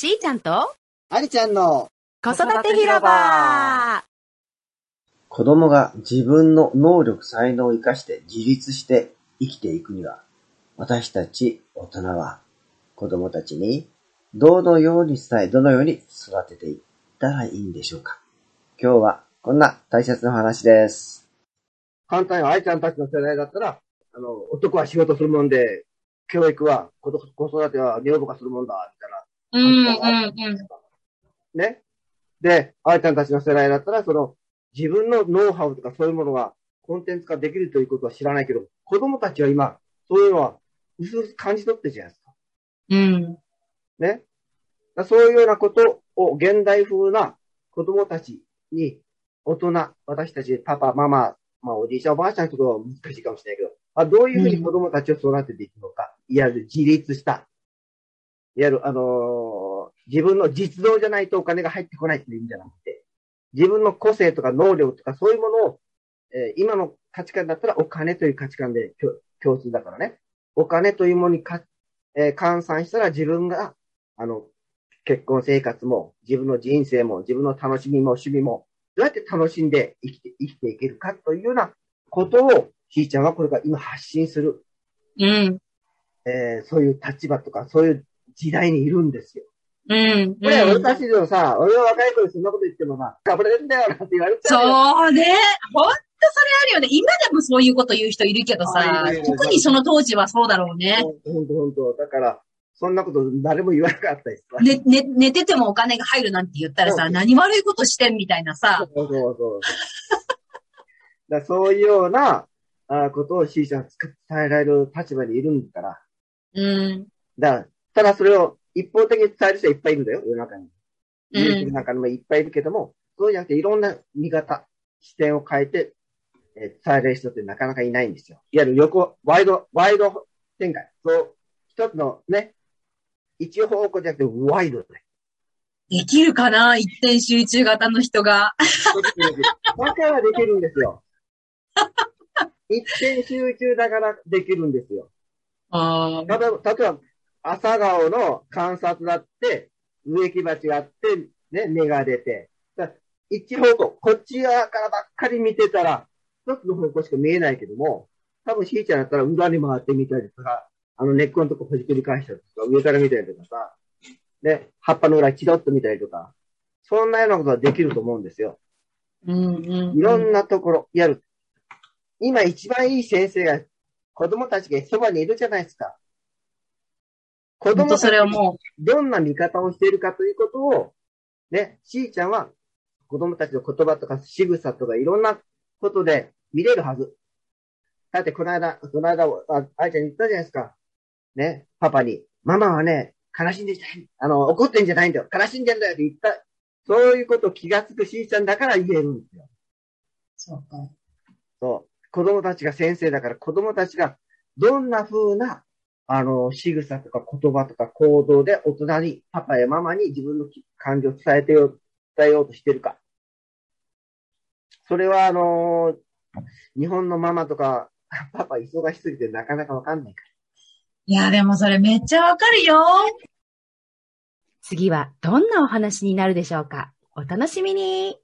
しーちゃんとありちゃんの子育て広場子供が自分の能力才能を生かして自立して生きていくには、私たち大人は子供たちにどのように伝え、どのように育てていったらいいんでしょうか。今日はこんな大切な話です。簡単にあいちゃんたちの世代だったら、あの、男は仕事するもんで、教育は、子子育ては女房がするもんだ、みたいな。うん、うん、うん。ね。で、あいちゃんたちの世代だったら、その、自分のノウハウとかそういうものがコンテンツ化できるということは知らないけど、子供たちは今、そういうのは、うすうす感じ取ってるじゃないですか。うん。ね。だそういうようなことを現代風な子供たちに、大人、私たちパパ、ママ、まあおじいちゃんおばあちゃんとかは難しいかもしれないけど、あどういうふうに子供たちを育てていくのか、いわゆる自立した、いわゆるあのー自分の実動じゃないとお金が入ってこないっていう意味じゃなくて、自分の個性とか能力とかそういうものを、えー今の価値観だったらお金という価値観で共共通だからね。お金というものにか、えー換算したら自分が、あの、結婚生活も、自分の人生も、自分の楽しみも趣味も、どうやって楽しんで生きて、生きていけるかというようなことを、ひーちゃんはこれから今発信する、うん。えーそういう立場とか、そういう時代にいるんですよ。うん。これ、俺たちでもさ、俺は若い頃にそんなこと言ってもさ、かぶれるんだよなって言われちゃうよ。そうね。ほんとそれあるよね。今でもそういうこと言う人いるけどあさ特にその当時はそうだろうね。ほんとほんと。だから、そんなこと誰も言わなかったです。ね、ね、寝ててもお金が入るなんて言ったらさ、何悪いことしてんみたいなさ。そうそうそう。だそういうようなあことを C ちゃんが伝えられる立場にいるんだから。うん。だから、ただそれを一方的に伝える人はいっぱいいるんだよ、世の中に。うんニュースの中にもいっぱいいるけども、そうじゃなくていろんな見方、視点を変えて、えー伝える人ってなかなかいないんですよ。いわゆる横、ワイド、ワイド展開。そう、一つのね、一方向じゃなくてワイドで。できるかな？一点集中型の人が。だからできるんですよ。一点集中だからできるんですよ。あ例えば、例えば朝顔の観察だって、植木鉢があって、ね、根が出て、だ一方向、こっち側からばっかり見てたら、一つの方向しか見えないけども、多分ひーちゃんだったら裏に回ってみたりとか、あの根っこのとこほじくり返したりとか、上から見たりとかさ、ね、葉っぱの裏チロッと見たりとか、そんなようなことはできると思うんですよ。うんうん。いろんなところやる。今一番いい先生が、子供たちがそばにいるじゃないですか。子供それをもどんな見方をしているかということを、ね、しーちゃんは子供たちの言葉とか仕草とかいろんなことで見れるはず。だってこの間、この間、ああいちゃん言ったじゃないですか。ね、パパに、ママはね、悲しんでんじゃない、あの、怒ってんじゃないんだよ。悲しんでんだよって言った。そういうことを気がつくしーちゃんだから言えるんですよ。う。そうか。そう。子供たちが先生だから子供たちがどんな風な、あの、仕草とか言葉とか行動で大人に、パパやママに自分の感情を伝えてよう、伝えようとしてるか。それはあの日本のママとか、パパ忙しすぎてなかなかわかんないかいや、でもそれめっちゃわかるよ。次はどんなお話になるでしょうかお楽しみに